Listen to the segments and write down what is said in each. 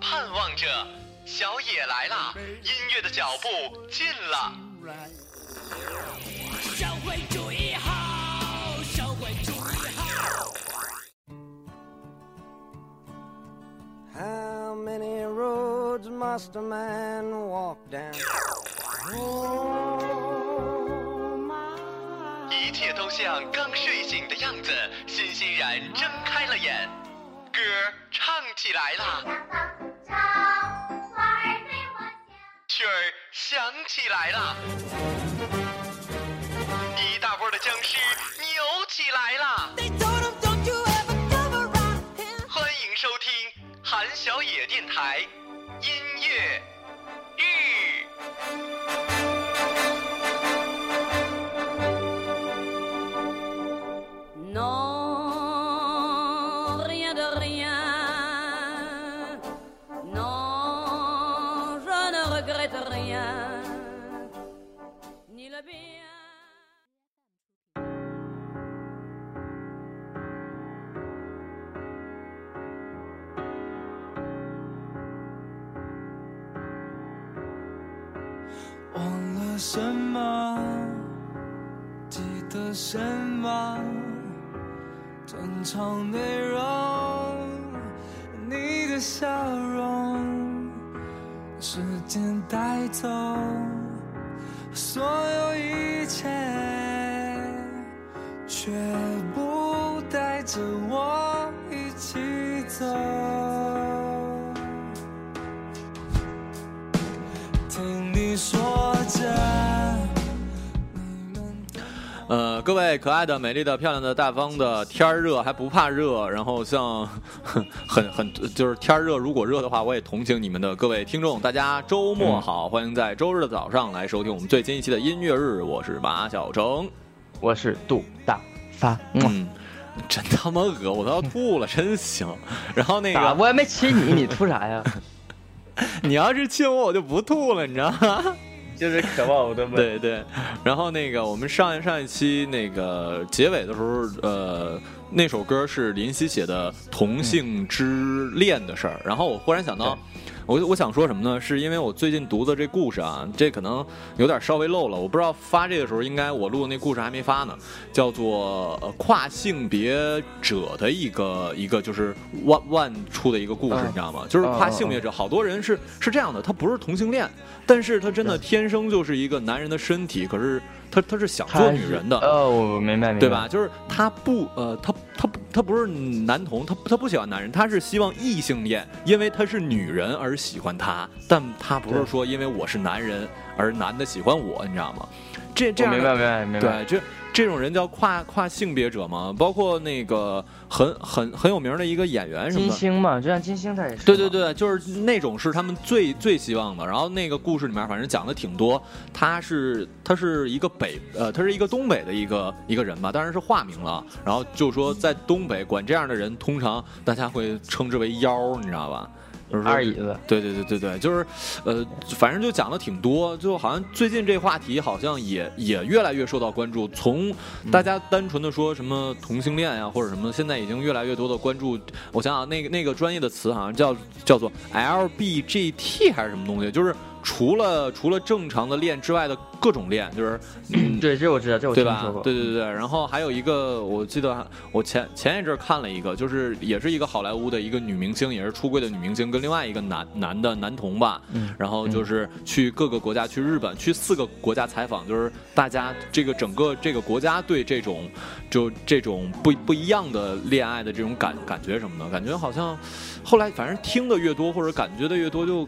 盼望着，小野来了，音乐的脚步近了。社会主义好，社会主义好。How many roads must a man walk down? 一切都像刚睡醒的样子，欣欣然睁开了眼。歌唱起来啦，曲儿响起来了，一大波的僵尸扭起来了。欢迎收听韩小野电台音乐什么？记得什么？正常内容，你的笑容，时间带走所有一切，却各位可爱的、美丽的、漂亮的、大方的，天儿热还不怕热，然后像 很很就是天儿热，如果热的话，我也同情你们的各位听众。大家周末好，欢迎在周日的早上来收听我们最新一期的音乐日。我是马小成，我是杜大发。嗯，真他妈恶我都要吐了，真行。然后那个我还没亲你，你吐啥呀？你要是亲我，我就不吐了，你知道吗？就是渴望我的嘛。对对，然后那个我们上一上一期那个结尾的时候，呃，那首歌是林夕写的《同性之恋》的事儿。然后我忽然想到，我我想说什么呢？是因为我最近读的这故事啊，这可能有点稍微漏了。我不知道发这个时候应该我录的那故事还没发呢，叫做《跨性别者》的一个一个就是万万出的一个故事，你知道吗？就是跨性别者，好多人是是这样的，他不是同性恋。但是他真的天生就是一个男人的身体，可是他他是想做女人的哦，我明白明白，对吧？就是他不呃，他他他不是男同，他他不喜欢男人，他是希望异性恋，因为他是女人而喜欢他，但他不是说因为我是男人而男的喜欢我，你知道吗？这这样明白明白明白，对这。这种人叫跨跨性别者吗？包括那个很很很有名的一个演员什么金星嘛，就像金星他也是。对对对，就是那种是他们最最希望的。然后那个故事里面反正讲的挺多。他是他是一个北呃，他是一个东北的一个一个人吧，当然是化名了。然后就说在东北管这样的人，通常大家会称之为妖，你知道吧？二椅子，对对对对对，就是，呃，反正就讲的挺多，就好像最近这话题好像也也越来越受到关注。从大家单纯的说什么同性恋呀或者什么，现在已经越来越多的关注。我想想，那个那个专业的词好像叫叫做 LBGT 还是什么东西，就是。除了除了正常的练之外的各种练，就是，对，这我知道，这我听说过。对对对对，然后还有一个，我记得我前前一阵看了一个，就是也是一个好莱坞的一个女明星，也是出柜的女明星，跟另外一个男男的男童吧，然后就是去各个国家，去日本，去四个国家采访，就是大家这个整个这个国家对这种就这种不不一样的恋爱的这种感感觉什么的，感觉好像。后来反正听的越多或者感觉的越多，就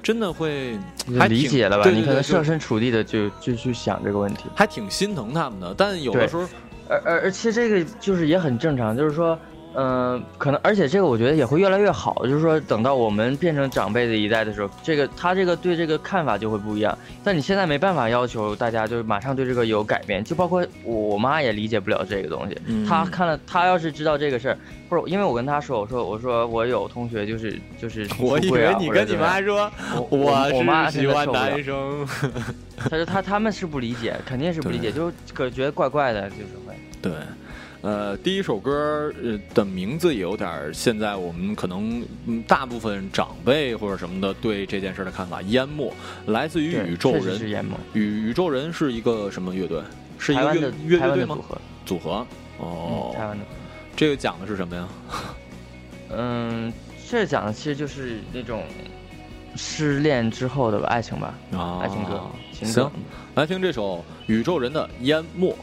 真的会还理解了吧？你可能设身处地的就就去想这个问题，还挺心疼他们的。但有的时候，而而而且这个就是也很正常，就是说。嗯，可能，而且这个我觉得也会越来越好。就是说，等到我们变成长辈的一代的时候，这个他这个对这个看法就会不一样。但你现在没办法要求大家就马上对这个有改变，就包括我妈也理解不了这个东西。她看了，她要是知道这个事儿，不是因为我跟她说，我说我说我有同学就是就是，我以为你跟你妈说，我我妈喜欢男生。他说他他们是不理解，肯定是不理解，就可觉得怪怪的，就是会。对。呃，第一首歌呃的名字也有点现在我们可能嗯大部分长辈或者什么的对这件事的看法，淹没来自于宇宙确实是人。淹没。宇宇宙人是一个什么乐队？是一个乐队吗组？合，组合。哦嗯，，台湾的。这个讲的是什么呀？嗯，这讲的其实就是那种失恋之后的爱情吧，啊，爱情歌，情行。，来听这首宇宙人的淹没。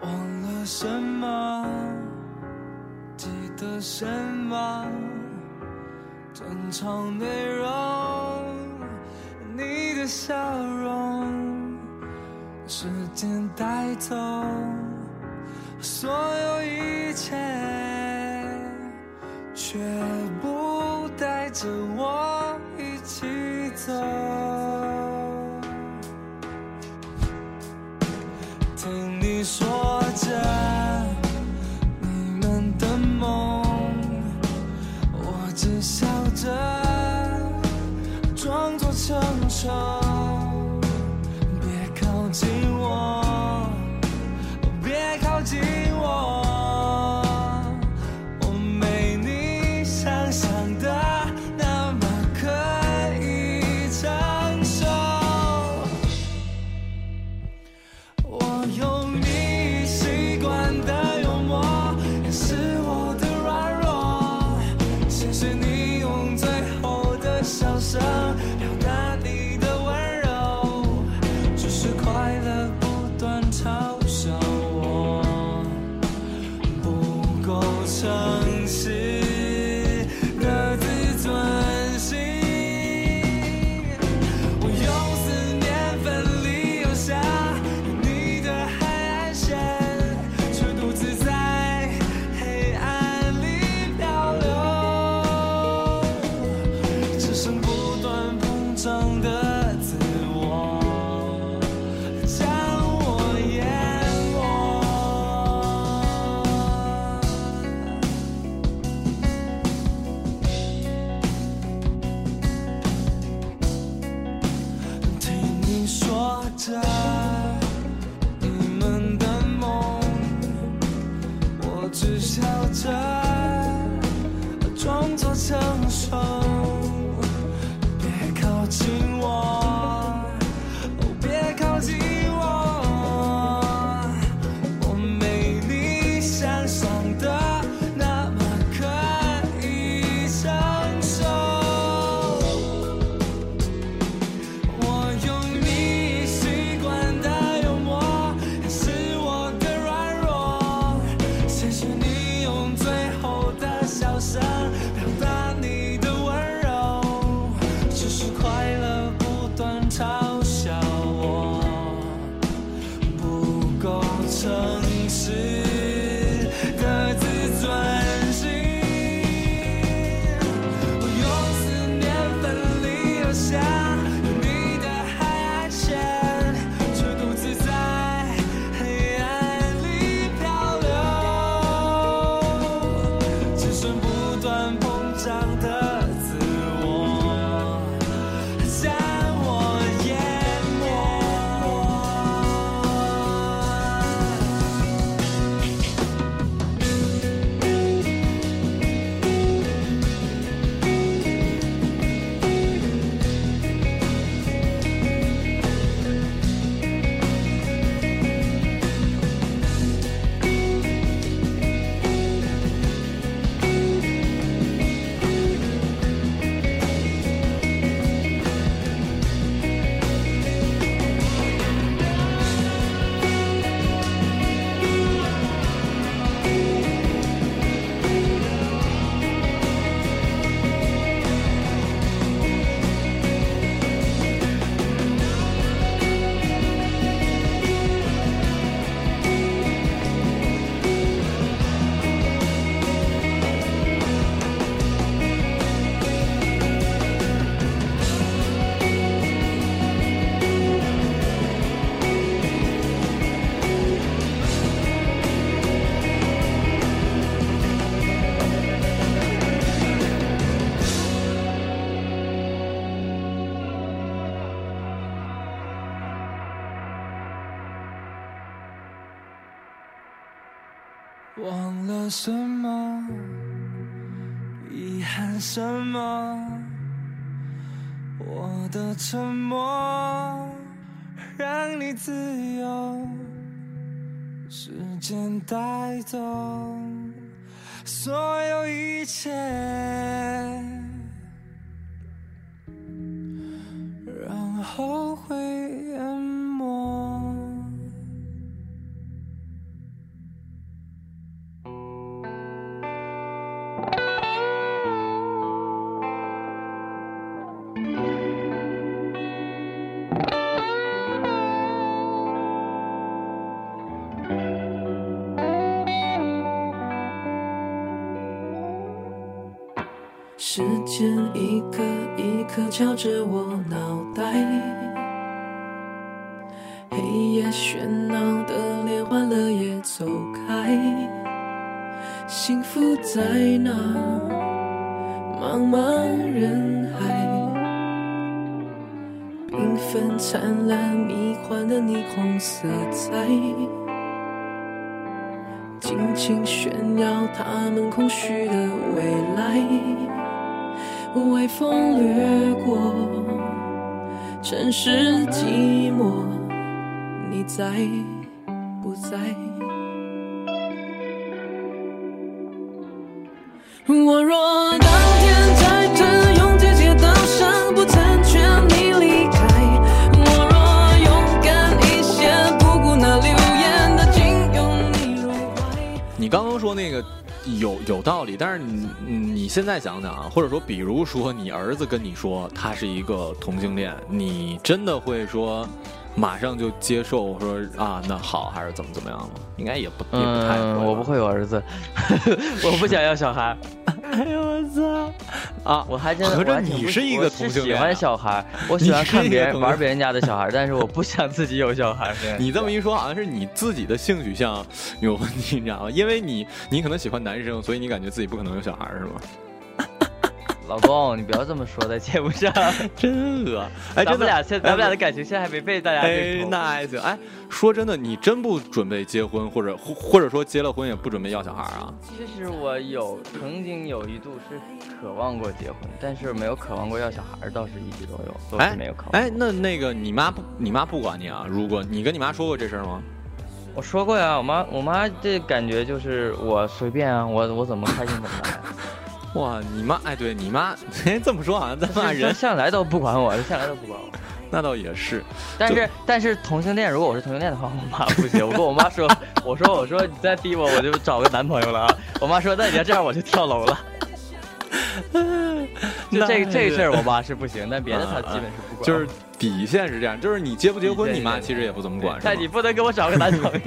忘了什么，记得什么，正常内容，你的笑容，时间带走所有一切，却不带着我一起走。忘了什么，遗憾什么？我的沉默让你自由，时间带走所有一切，让后悔敲着我脑袋，黑夜喧闹的连欢乐也走开，幸福在哪？茫茫人海，缤纷灿烂迷幻的霓虹色彩。尽情炫耀他们空虚的未来，微风掠过城市寂寞，你在不在？我若当天在这拥挤街道上不曾劝你离开，我若勇敢一些，不顾那流言的紧拥你入怀。你刚刚说那个有有道理，但是你你现在想想啊，或者说比如说你儿子跟你说他是一个同性恋，你真的会说马上就接受说啊那好还是怎么怎么样吗？应该也不也不太嗯，我不会有儿子，我不想要小孩。哎呦我操啊！我还真的，合着你是一个同性恋啊喜欢小孩，我喜欢看别人玩别人家的 小孩，但是我不想自己有小孩。你这么一说，好像是你自己的性取向有问题，你知道吗？因为你你可能喜欢男生，所以你感觉自己不可能有小孩，是吗？老公，你不要这么说，在节目上，真恶！哎，咱们俩现咱们俩的感情现在还没被大家哎。那还行。哎，说真的，你真不准备结婚，或者或或者说结了婚也不准备要小孩啊？其实我有曾经有一度是渴望过结婚，但是没有渴望过要小孩，倒是一直都有，都哎是没有渴望。哎，那那个你妈不，你妈不管你啊？如果你跟你妈说过这事儿吗？我说过呀，我妈我妈这感觉就是我随便啊，我我怎么开心怎么来。哇，你妈哎，对你妈，哎，这么说好像在骂她人，向来都不管我，向来都不管我。那倒也是。但是但是同性恋，如果我是同性恋的话，我妈 不行。我跟我妈说，我说我说你再逼我，我就找个男朋友了啊。我妈说，那你要这样我就跳楼了。就这个这个事儿，我妈是不行，但别的她基本是不管。就是底线是这样，就是你结不结婚，你妈其实也不怎么管，但你不能给我找个男朋友。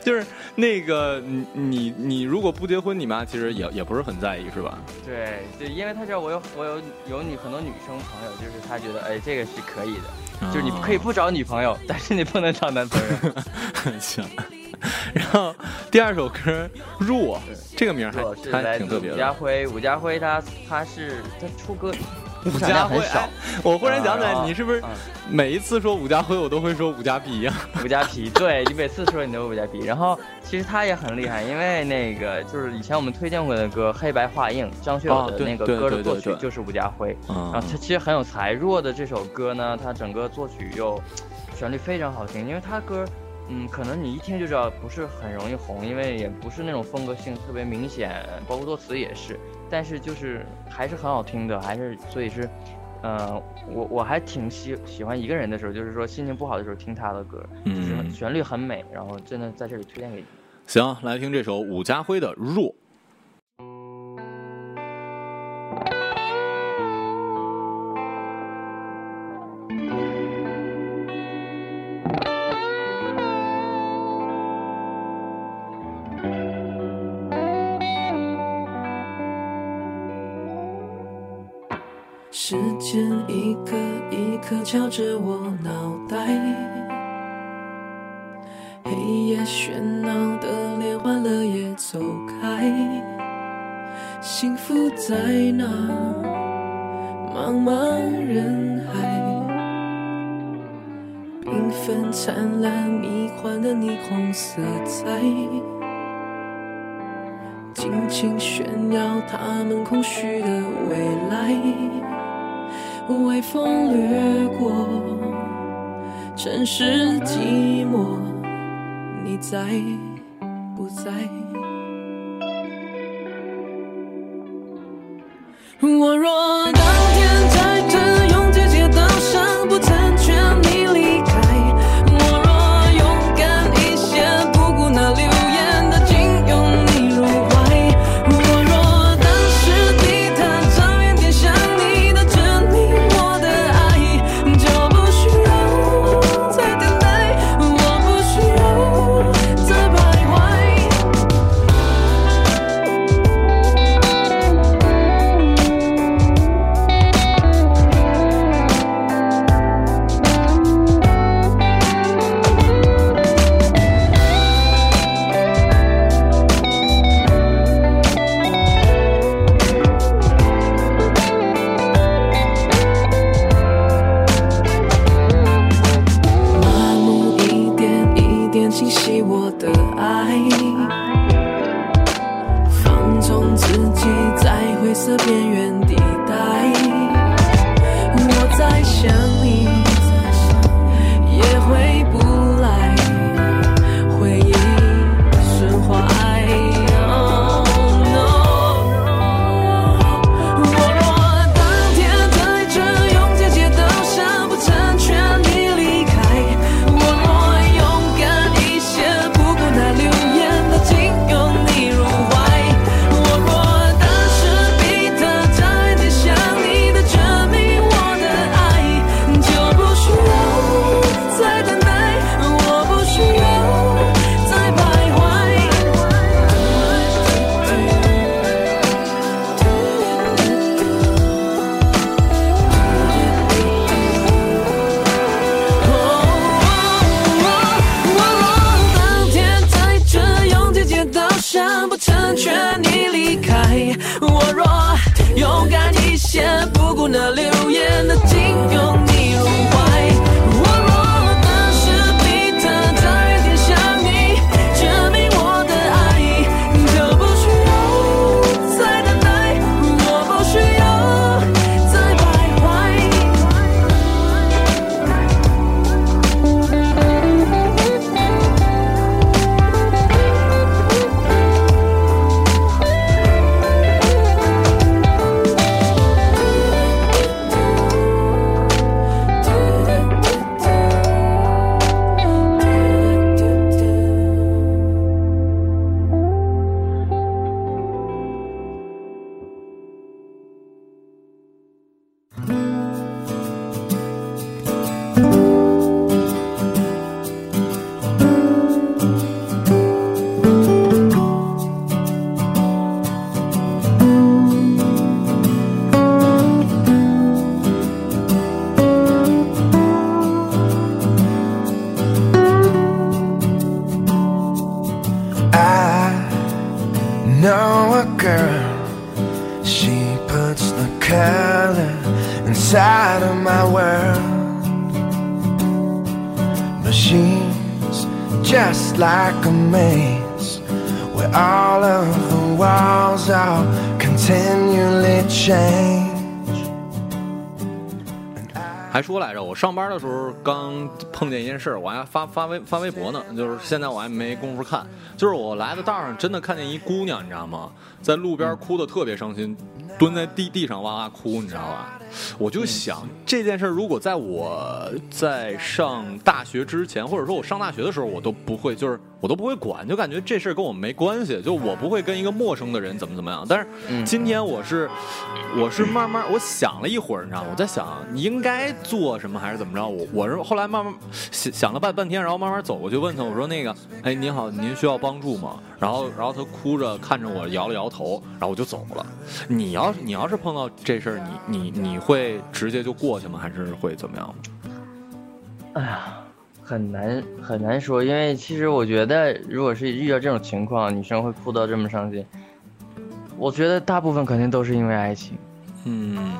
就是那个你你你如果不结婚，你妈其实也也不是很在意，是吧？对对，因为她知道我有我有有女很多女生朋友，就是她觉得哎这个是可以的，就是你可以不找女朋友，但是你不能找男朋友。行。然后第二首歌《弱》这个名还挺特别的。家辉，伍家辉他他是他出歌 伍家很少哎，我忽然想起来，你是不是嗯每一次说伍家辉，我都会说伍家皮一样？伍家皮，对你每次说你都伍家皮，然后其实他也很厉害，因为那个就是以前我们推荐过的歌《黑白画印》，张学友的那个歌的作曲就是伍家辉，然后啊他其实很有才。弱的这首歌呢，他整个作曲又旋律非常好听，因为他歌。嗯，可能你一听就知道不是很容易红，因为也不是那种风格性特别明显，包括作词也是，但是就是还是很好听的，还是所以是，呃，我我还挺喜喜欢一个人的时候，就是说心情不好的时候听他的歌，就是嗯，旋律很美，然后真的在这里推荐给你。行，来听这首伍家辉的《弱》。Know a girl. She puts the color inside of my world. But she's just like a maze where all of the walls are continually change. 还说来着，我上班的时候刚碰见一件事儿，我还发发微发微博呢，就是现在我还没工夫看。就是我来的道上真的看见一姑娘，你知道吗？在路边哭的特别伤心，蹲在地地上哇哇哭，你知道吧？我就想这件事儿，如果在我在上大学之前，或者说我上大学的时候，我都不会，就是我都不会管，就感觉这事儿跟我没关系，就我不会跟一个陌生的人怎么怎么样。但是今天我是，我是慢慢我想了一会儿，你知道吗？我在想应该做什么还是怎么着？我我是后来慢慢想想了半半天，然后慢慢走过去问他，我说那个，哎，您好，您需要帮助吗？然后然后他哭着看着我，摇了摇头，然后我就走了。你要是你要是碰到这事儿，你你你会直接就过去吗？还是会怎么样？哎呀，很难很难说，因为其实我觉得，如果是遇到这种情况，女生会哭到这么伤心，我觉得大部分肯定都是因为爱情。嗯，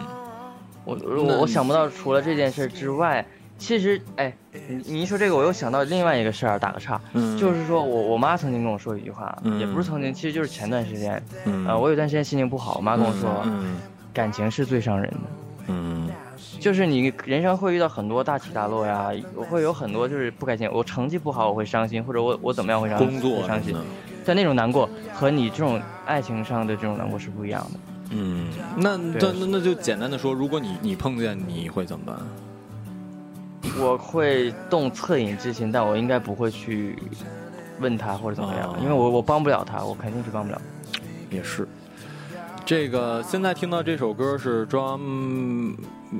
我我我想不到除了这件事之外，其实哎，你你一说这个，我又想到另外一个事儿，打个岔，嗯就是说我我妈曾经跟我说一句话，嗯也不是曾经，其实就是前段时间，嗯呃，我有段时间心情不好，我妈跟我说，嗯感情是最伤人的。嗯就是你人生会遇到很多大起大落呀，我会有很多就是不开心。我成绩不好我会伤心，或者我我怎么样会伤心工作会伤心。但那种难过和你这种爱情上的这种难过是不一样的。嗯，那那对那那就简单的说，如果你你碰见你会怎么办？我会动恻隐之心，但我应该不会去问他或者怎么样，哦因为我我帮不了他，我肯定是帮不了。也是。这个现在听到这首歌是庄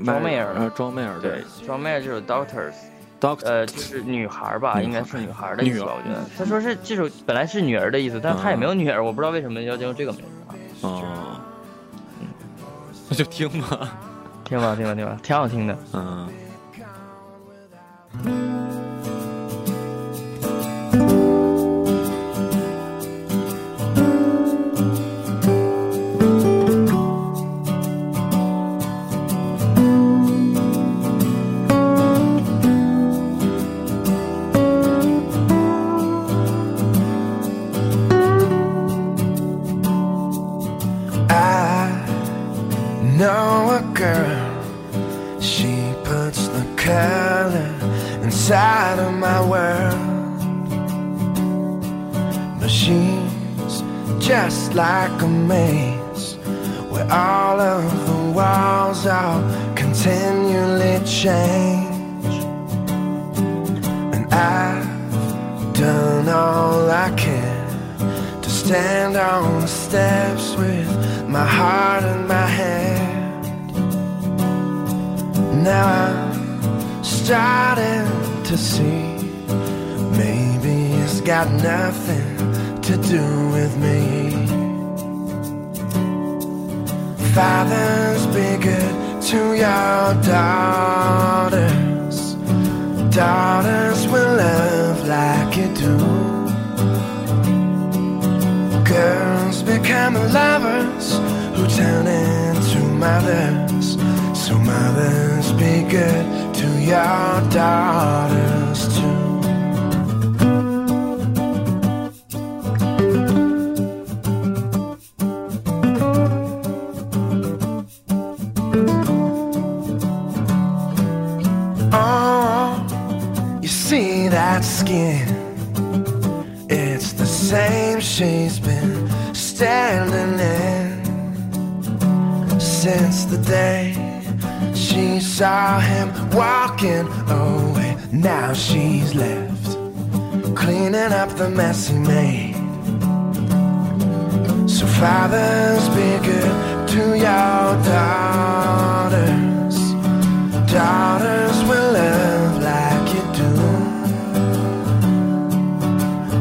庄妹儿呃，庄妹儿对庄妹儿就是 Doctors，，Doctor 呃，就是女孩儿吧，孩应该是女孩儿的意思吧？我觉得他说是这首本来是女儿的意思，但是他也没有女儿，我不知道为什么要用这个名字啊。哦，那就听吧，听吧，听吧，听吧，挺好听的。嗯。Color inside of my world. Machines just like a maze where all of the walls are continually change. And I've done all I can to stand on the steps with my heart in my hand. Now I'm starting to see maybe it's got nothing to do with me. Fathers, be good to your daughters. Daughters will love like you do. Girls become lovers who turn into mothers. So mothers be good your daughters too. Oh, you see that skin? It's the same she's been standing in since the day she saw him walking away. Now she's left cleaning up the mess he made. So fathers, be good to your daughters. Daughters will love like you do.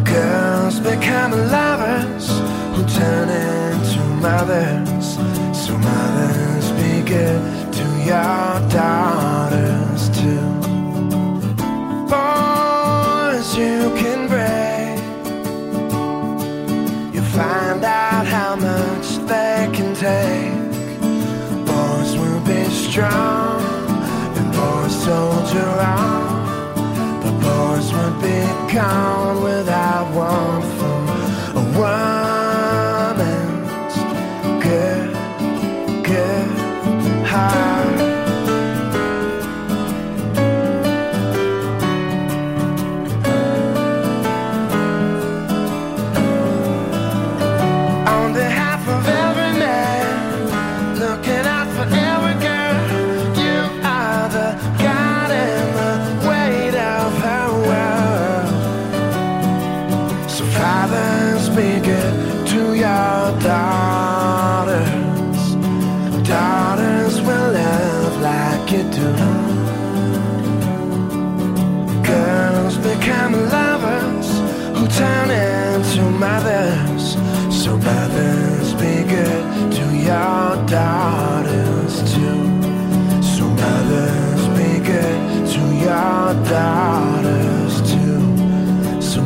Girls become lovers who turn into mothers. So mothers be good your daughters too. Boys, you can break. You find out how much they can take. Boys will be strong, and boys soldier on. But boys would be gone without one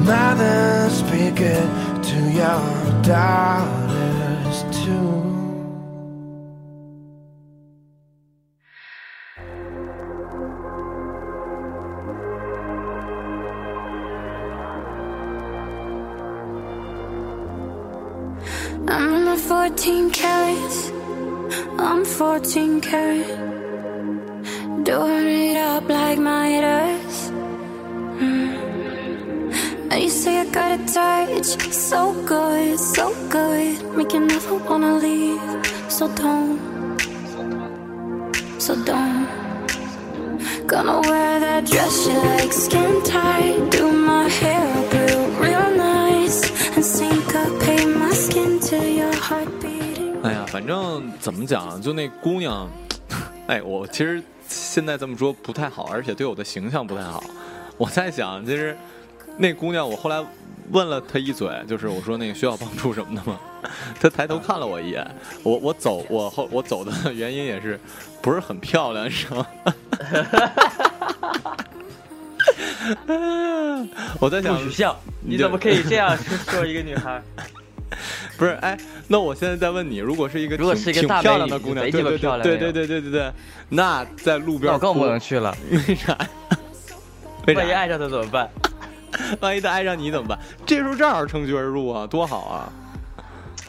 mother good to your daughters too. I'm 14 carats, I'm 14 carat, doing it up like my dad. And you say I got a touch, so good, so good. Make you never wanna leave. So don't, so don't. Gonna wear that dress you like, skin tight. Do my hair up real, real nice. And syncopate my skin to your heartbeat. 哎呀，反正怎么讲，就那姑娘，哎，我其实现在这么说不太好，而且对我的形象不太好。我在想，其实那姑娘，我后来问了她一嘴，就是我说那个需要帮助什么的吗？她抬头看了我一眼，我我走，我后我走的原因也是不是很漂亮，是吗？我在想不，许笑！你怎么可以这样说一个女孩？不是，哎，那我现在再问你，如果是一个如果是一个大漂亮的姑娘，贼对对对对那种对对对对，那在路边那我更不哭能去了。为啥？万一爱上她怎么办？万一他爱上你怎么办？这时候正好乘虚而入啊，多好啊！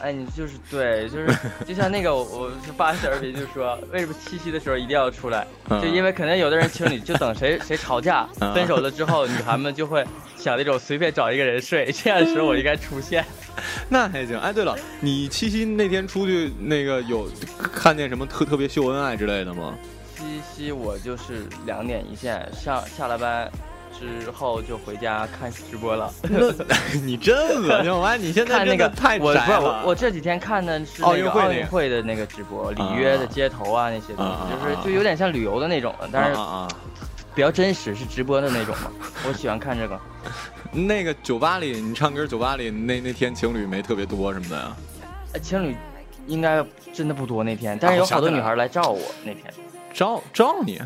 哎，你就是对，就是就像那个我发视频就说，为什么七夕的时候一定要出来？嗯就因为可能有的人情侣就等谁 谁吵架嗯分手了之后，女孩们就会想那种随便找一个人睡，这样的时候我应该出现。那还行。哎，对了，你七夕那天出去那个有看见什么特特别秀恩爱之类的吗？七夕我就是两点一线，上下了班之后就回家看直播了。那你真恶心！我发现你现在看那个太我不是宅了。我我这几天看的是奥运运会的那个直播，里约的街头啊那些东西，就是啊就有点像旅游的那种的，但是比较真实，是直播的那种嘛。我喜欢看这个。啊！那个酒吧里，你唱歌酒吧里那那天情侣没特别多什么的呀？呃情侣应该真的不多那天，但是有好多女孩来照我那天。照照你，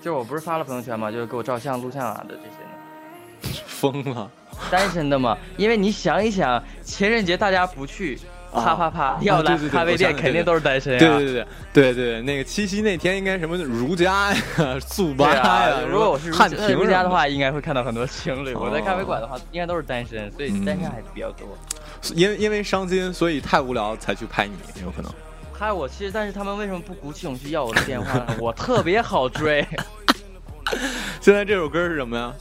就是我不是发了朋友圈嘛，就是给我照相、录像啊的这些呢。疯了！单身的嘛，因为你想一想，情人节大家不去，啪啪啪，要来咖啡店肯定都是单身呀。对对对对对，那个七夕那天应该什么儒家呀、速八呀、啊，如果我是汉庭家的话，应该会看到很多情侣。我在咖啡哦馆的话，应该都是单身，所以单身还是比较多。的，因为因为伤心，所以太无聊才去拍你，有可能。还有我其实，但是他们为什么不鼓起勇气要我的电话呢？我特别好追。现在这首歌是什么呀？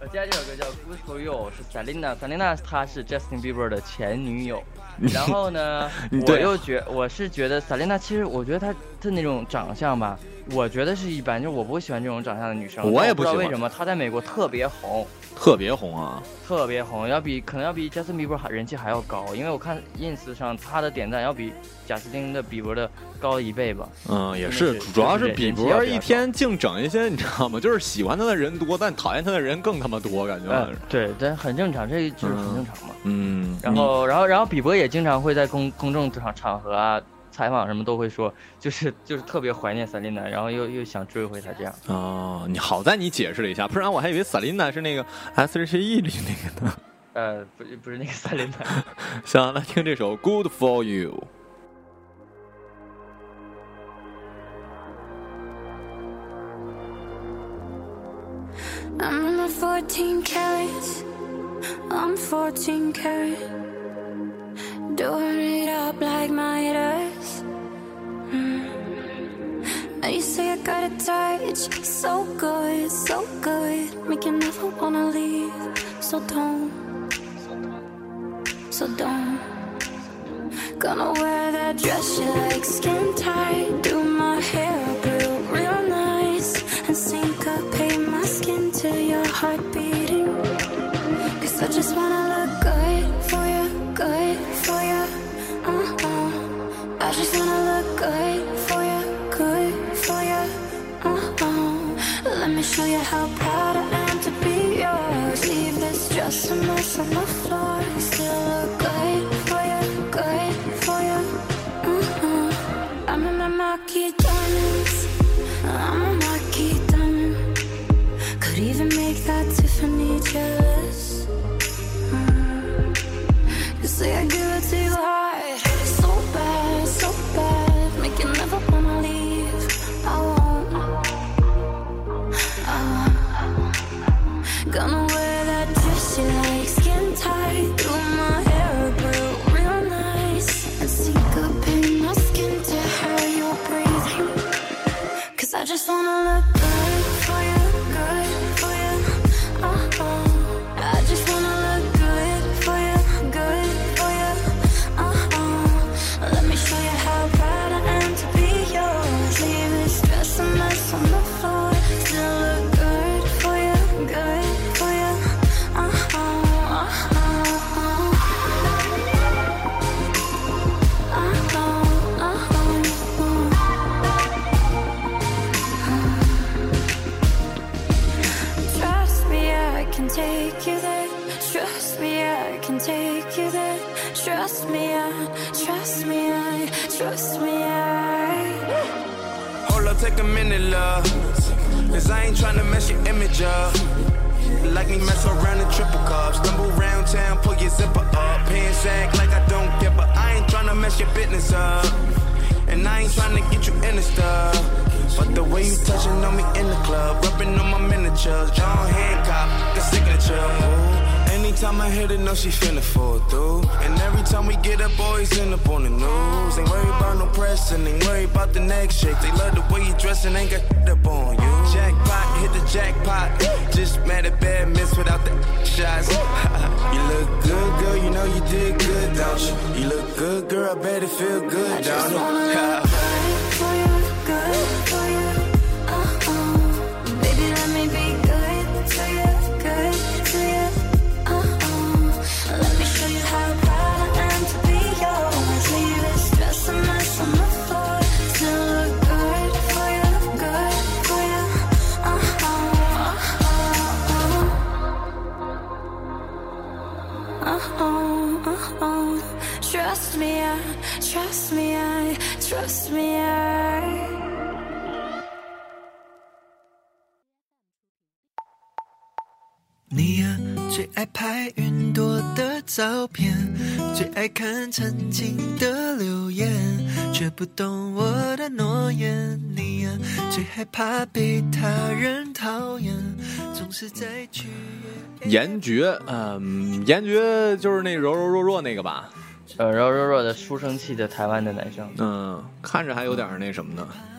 我接下来这首歌叫《Good for You》，是 Selina，Selina 她是 Justin Bieber 的前女友。然后呢，我又觉我是觉得 Selina 其实我觉得她她那种长相吧，我觉得是一般，就是我不会喜欢这种长相的女生。我也不知道为什么她在美国特别红，特别红啊！特别红，要比可能要比 Justin Bieber 还人气还要高，因为我看 ins 上她的点赞要比贾斯汀的比伯的高一倍吧。嗯，也是，是主要是比伯一天净整一些，你知道吗？就是喜欢他的人多，但讨厌他的人更他妈多，感觉。嗯，对，但很正常，这就是很正常嘛。嗯，然后，然后，然后，比伯也经常会在公公众场场合啊、采访什么都会说，就是就是特别怀念萨琳娜，然后又又想追回她这样。哦，你好在你解释了一下，不然我还以为萨琳娜是那个 S H E 里那个呢。呃，不是不是那个萨琳娜，行，来听这首《Good for You》。I'm 14 carats. I'm 14 carat. It got a touch, so good, so good. Make you never wanna leave. So don't, so don't. Gonna wear that dress you like, skin tight. How proud I am to be yours. Leave this dress a mess on the floor. Still look good for you, good for you. Uh-uh. Mm-hmm. I'm in my marquee diamonds. I'm a marquee diamond. Could even make that Tiffany jealous. just wanna look take a minute, love. Cause I ain't tryna mess your image up. Like me mess around in triple cups. Stumble round town, pull your zipper up. Pants act like I don't care, but I ain't tryna mess your business up. And I ain't tryna get you in the stuff. But the way you touching on me in the club, rubbing on my miniatures, John Hancock, the signature. Ooh. Anytime I hit it, know she finna fall through. And every time we get up, boys end up on the news. Ain't worried about no press and ain't worried about the next shake. They love the way you dress and ain't got shit up on you. Jackpot, hit the jackpot. Just mad at bad miss without the shots. you look good, girl, you know you did good, don't you? You look good, girl, I bet it feel good, don't wanna 爱拍云朵的照片，最爱看曾经的留言，却不懂我的诺言。你呀，最害怕被他人讨厌，总是在取悦。严爵，嗯，颜爵就是那柔柔弱弱那个吧？呃，柔柔弱的书生气的台湾的男生，嗯，看着还有点那什么呢。嗯，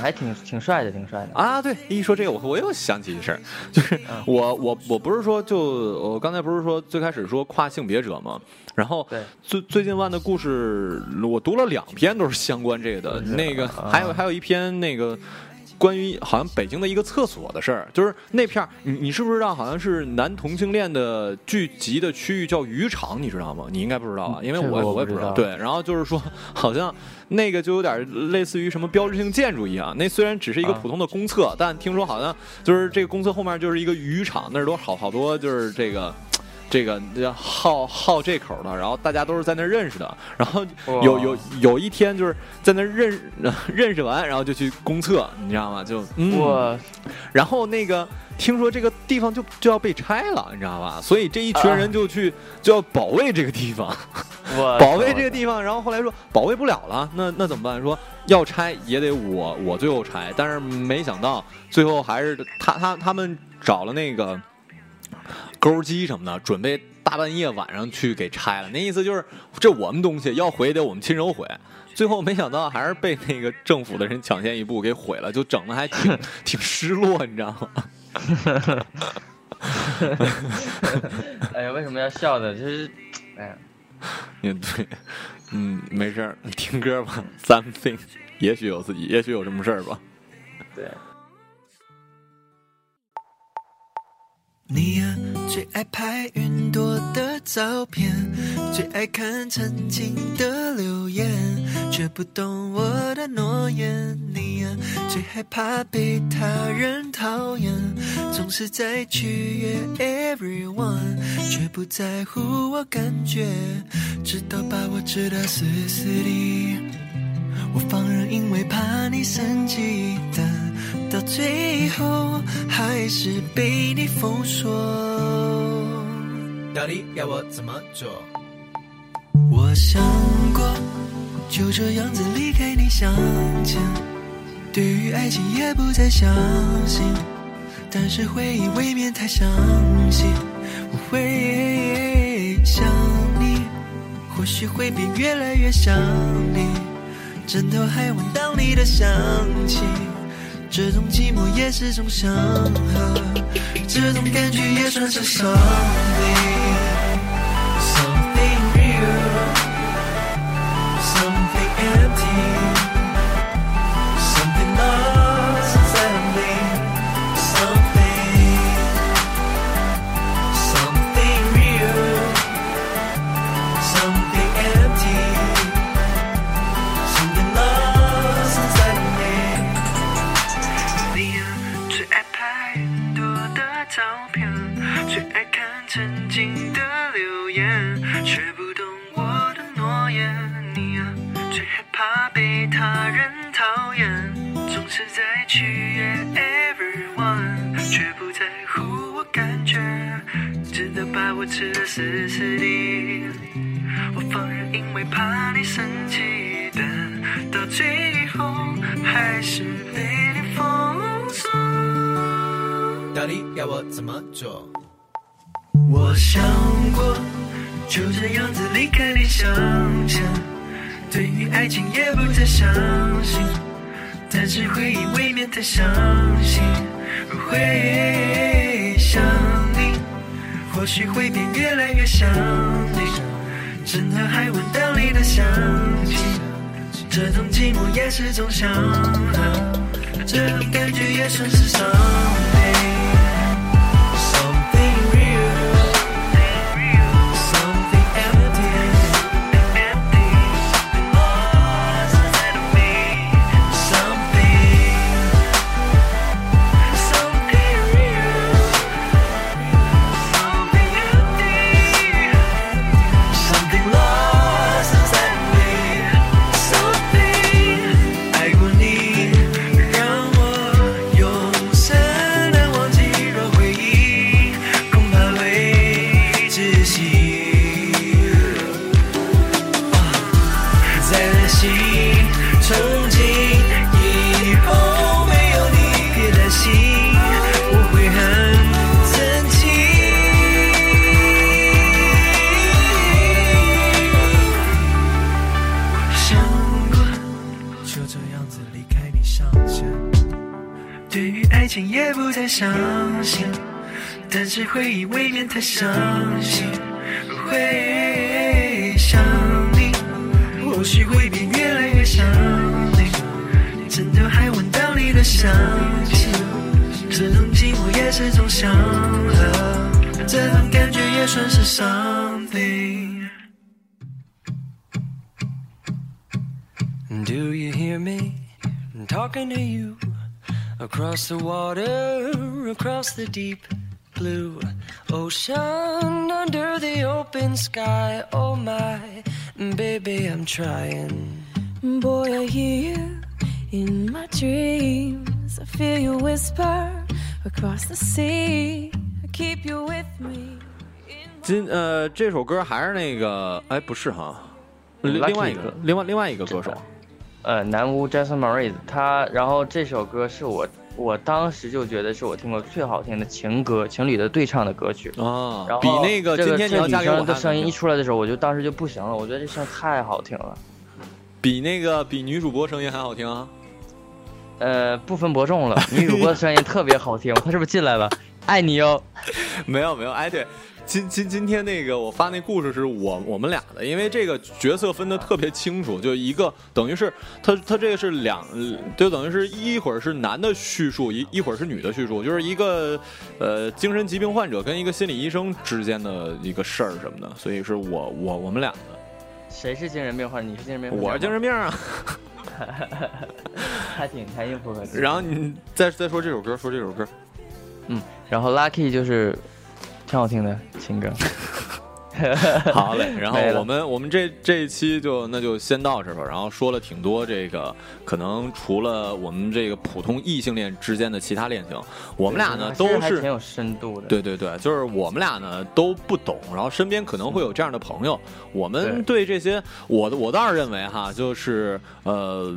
还挺挺帅的，挺帅的。啊，对，一说这个，我我又想起一事儿，就是我我我不是说就我刚才不是说最开始说跨性别者吗？然后最最近万的故事，我读了两篇都是相关这个的，那个还有还有一篇那个。关于好像北京的一个厕所的事儿，就是那片儿，你你是不是知道？好像是男同性恋的聚集的区域叫渔场，你知道吗？你应该不知道吧？因为我我也不知道。对，然后就是说，好像那个就有点类似于什么标志性建筑一样。那虽然只是一个啊普通的公厕，但听说好像就是这个公厕后面就是一个渔场，那儿都好好多就是这个。这个好好这口的，然后大家都是在那儿认识的，然后有有有一天就是在那儿认 认识完，然后就去公厕，你知道吗？就嗯，我然后那个听说这个地方就就要被拆了，你知道吧？所以这一群人就去、就要保卫这个地方，保卫这个地方。然后后来说保卫不了了，那那怎么办？说要拆也得我我最后拆，但是没想到最后还是他他他们找了那个钩机什么的，准备大半夜晚上去给拆了。那意思就是这我们东西要毁得我们亲手毁。最后没想到还是被那个政府的人抢先一步给毁了，就整的还挺 挺失落，你知道吗？哎呀，为什么要笑呢？就是，哎呀，也对，嗯，没事儿，听歌吧，something，也许有自己，也许有什么事儿吧。对。你呀，最爱拍云朵的照片，最爱看曾经的留言，却不懂我的诺言。你呀，最害怕被他人讨厌，总是在取悦 everyone，却不在乎我感觉，直到把我知道死死的。我放任，因为怕你生气，但到最后还是被你封锁。到底要我怎么做？我想过就这样子离开你向前，对于爱情也不再相信，但是回忆未免太详细。我会想你，或许会变越来越想你。枕头还闻到你的香气，这种寂寞也是种伤痕这种感觉也算是上瘾却不在乎我感觉，直到把我吃的死死的。我放任，因为怕你生气，但到最后还是被你封锁。到底要我怎么做？我想过就这样子离开你想象，对于爱情也不再相信，但是回忆未免太相信，会想你，或许会变越来越想你，真的还闻到你的香气，这种寂寞也是种享受，这种感觉也算是伤。是会以未免太伤心，会想你，或许会变越来越想你，真的还闻到你的香气，这种寂寞也是种享乐，这种感觉也算是 something。Do you hear me talking to you across the water, across the deep blue ocean, under the open sky? Oh my, baby, I'm trying. Boy, I hear you in my dreams. I feel you whisper across the sea. I keep you with me. 今呃这首歌还是那个哎不是哈，另另外一个另外另外一个歌手，呃，南巫 Jason Mraz，他然后这首歌是我我当时就觉得是我听过最好听的情歌，情侣的对唱的歌曲。啊然，后比那个这今天你要嫁给我的声音一出来的时候，我就当时就不行了，我觉得这声太好听了。比那个比女主播声音还好听啊！呃，不分伯仲了，女主播的声音特别好听，她是不是进来了？爱你哟。没有没有，哎对，今今今天那个我发那故事是我我们俩的，因为这个角色分的特别清楚，就一个等于是他他这个是两，就等于是一会儿是男的叙述，一一会儿是女的叙述，就是一个呃精神疾病患者跟一个心理医生之间的一个事儿什么的，所以是我我我们俩的，谁是精神病患者？你是精神病患者？我是精神病啊。还挺还挺符合。然后你再再说这首歌，说这首歌，然后 Lucky 就是挺好听的情歌。好嘞，然后我们我们这这一期就那就先到这儿吧。然后说了挺多这个，可能除了我们这个普通异性恋之间的其他恋情，我们俩呢都是挺有深度的。对对对，就是我们俩呢都不懂，然后身边可能会有这样的朋友。我们对这些，我我倒是认为哈，就是呃，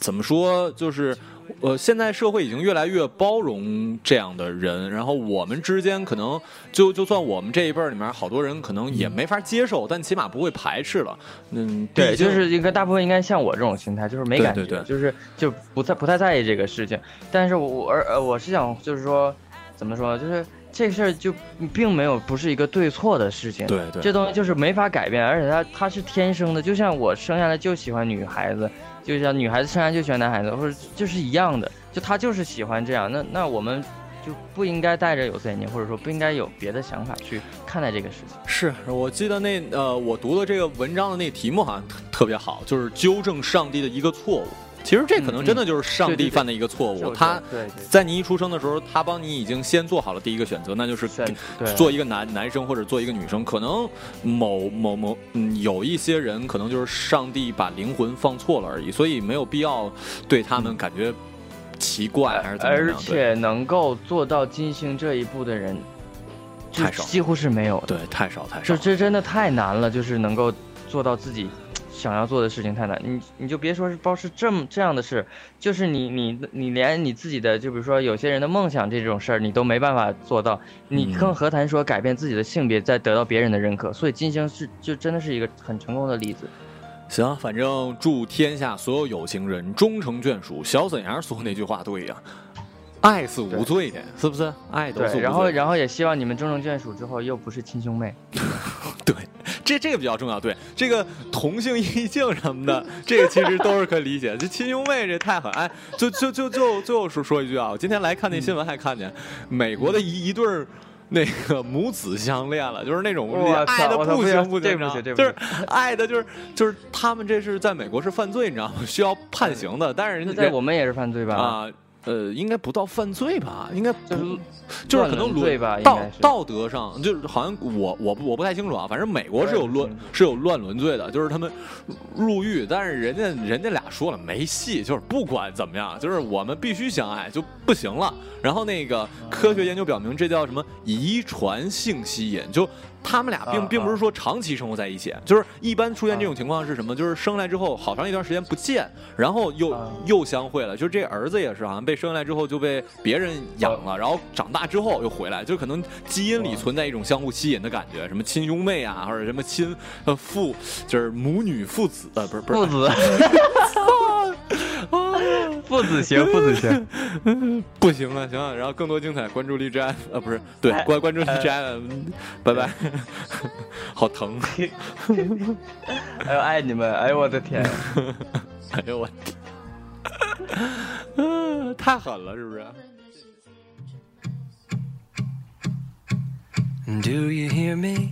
怎么说，就是呃，现在社会已经越来越包容这样的人，然后我们之间可能就就算我们这一辈儿里面好多人可能也没法接受，但起码不会排斥了。嗯，对，就是应该大部分应该像我这种心态，就是没感觉，对对对就是就不太不太在意这个事情。但是我我而呃我是想就是说，怎么说呢，就是这个事儿就并没有不是一个对错的事情，对对这东西就是没法改变，而且它它是天生的，就像我生下来就喜欢女孩子，就像女孩子生下来就喜欢男孩子，或者就是一样的，就他就是喜欢这样，那那我们。就不应该戴着有色眼镜，或者说不应该有别的想法去看待这个事情。是我记得那呃，我读的这个文章的那题目好像特特别好，就是纠正上帝的一个错误。其实这可能真的就是上帝犯的一个错误，他在你一出生的时候，他帮你已经先做好了第一个选择，那就是做一个男男生或者做一个女生。可能某某某嗯，有一些人可能就是上帝把灵魂放错了而已，所以没有必要对他们感觉奇怪还是怎样。对且能够做到金星这一步的人，太少几乎是没有的。对，太少太少这。这真的太难了，就是能够做到自己想要做的事情太难。你你就别说是包是这么这样的事，就是你你你连你自己的，就比如说有些人的梦想这种事儿，你都没办法做到，你嗯更何谈说改变自己的性别，再得到别人的认可？所以金星是就真的是一个很成功的例子。行，反正祝天下所有有情人终成眷属。小沈阳说那句话对呀、爱是无罪的，是不是？爱都是。然后然后也希望你们终成眷属之后又不是亲兄妹。对，这这个比较重要。对，这个同性异性什么的，这个其实都是可以理解。这亲兄妹这太狠。哎，就就就就最后说说一句啊，我今天来看那新闻还看见美国的一一对儿。那个母子相恋了，就是那种爱的不行行不不行，不就是爱的，就是就是他们这是在美国是犯罪，你知道吗？需要判刑的，但是人家在我们也是犯罪吧？啊，呃，应该不到犯罪吧？应该不就是就是可能罪吧应道该道德上，就是好像我我不我不太清楚啊，反正美国是有乱是有乱伦罪的，就是他们入狱，但是人家人家俩说了没戏，就是不管怎么样，就是我们必须相爱就不行了。然后那个科学研究表明，这叫什么遗传性吸引，就。他们俩并啊并不是说长期生活在一起，就是一般出现这种情况是什么？就是生来之后好长一段时间不见，然后又啊又相会了。就是这儿子也是，好像被生下来之后就被别人养了，然后长大之后又回来，就可能基因里存在一种相互吸引的感觉，什么亲兄妹啊，或者什么亲呃父，就是母女父子呃，不是不是父子，父子行，父子行。不行了，行了，然后更多精彩关注荔枝 F 呃不是对关关注荔枝 F，嗯拜拜，好疼，哎呦，爱你们！哎呦，我的天！哎呦我，嗯太狠了是不是？？Do you hear me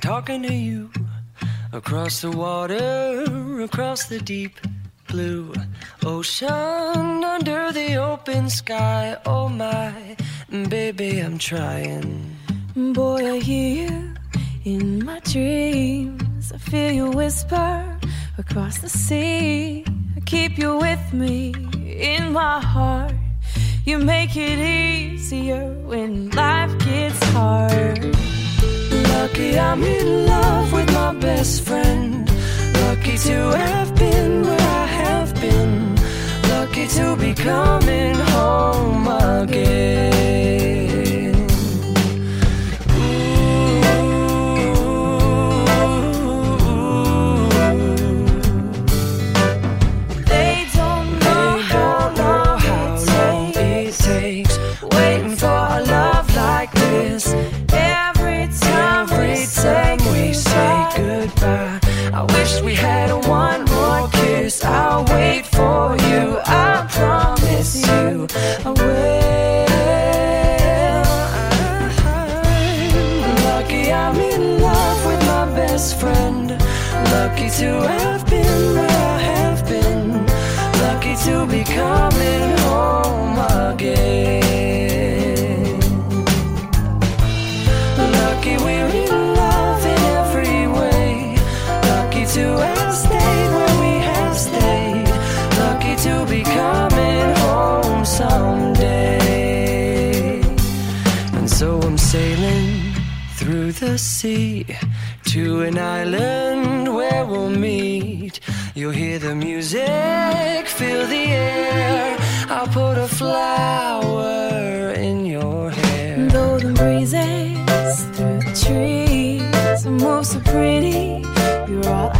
talking to you across the water, across the deep blue ocean, under the open sky? Oh my, baby, I'm trying. Boy, I hear you in my dreams. I feel you whisper across the sea. I keep you with me in my heart. You make it easier when life gets hard. Lucky I'm in love with my best friend. Lucky to have been where I have been. Lucky to be coming home again. The sea to an island where we'll meet. You'll hear the music, feel the air. I'll put a flower in your hair. Though the breezes through the trees move so pretty, you're all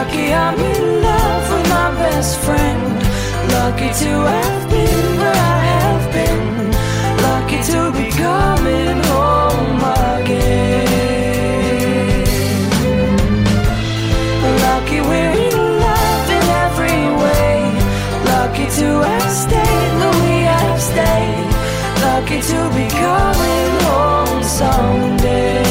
Lucky I'm in love with my best friend. Lucky to have been where I have been. Lucky to be coming home again. Lucky we're in love in every way. Lucky to have stayed where we have stayed. Lucky to be coming home someday.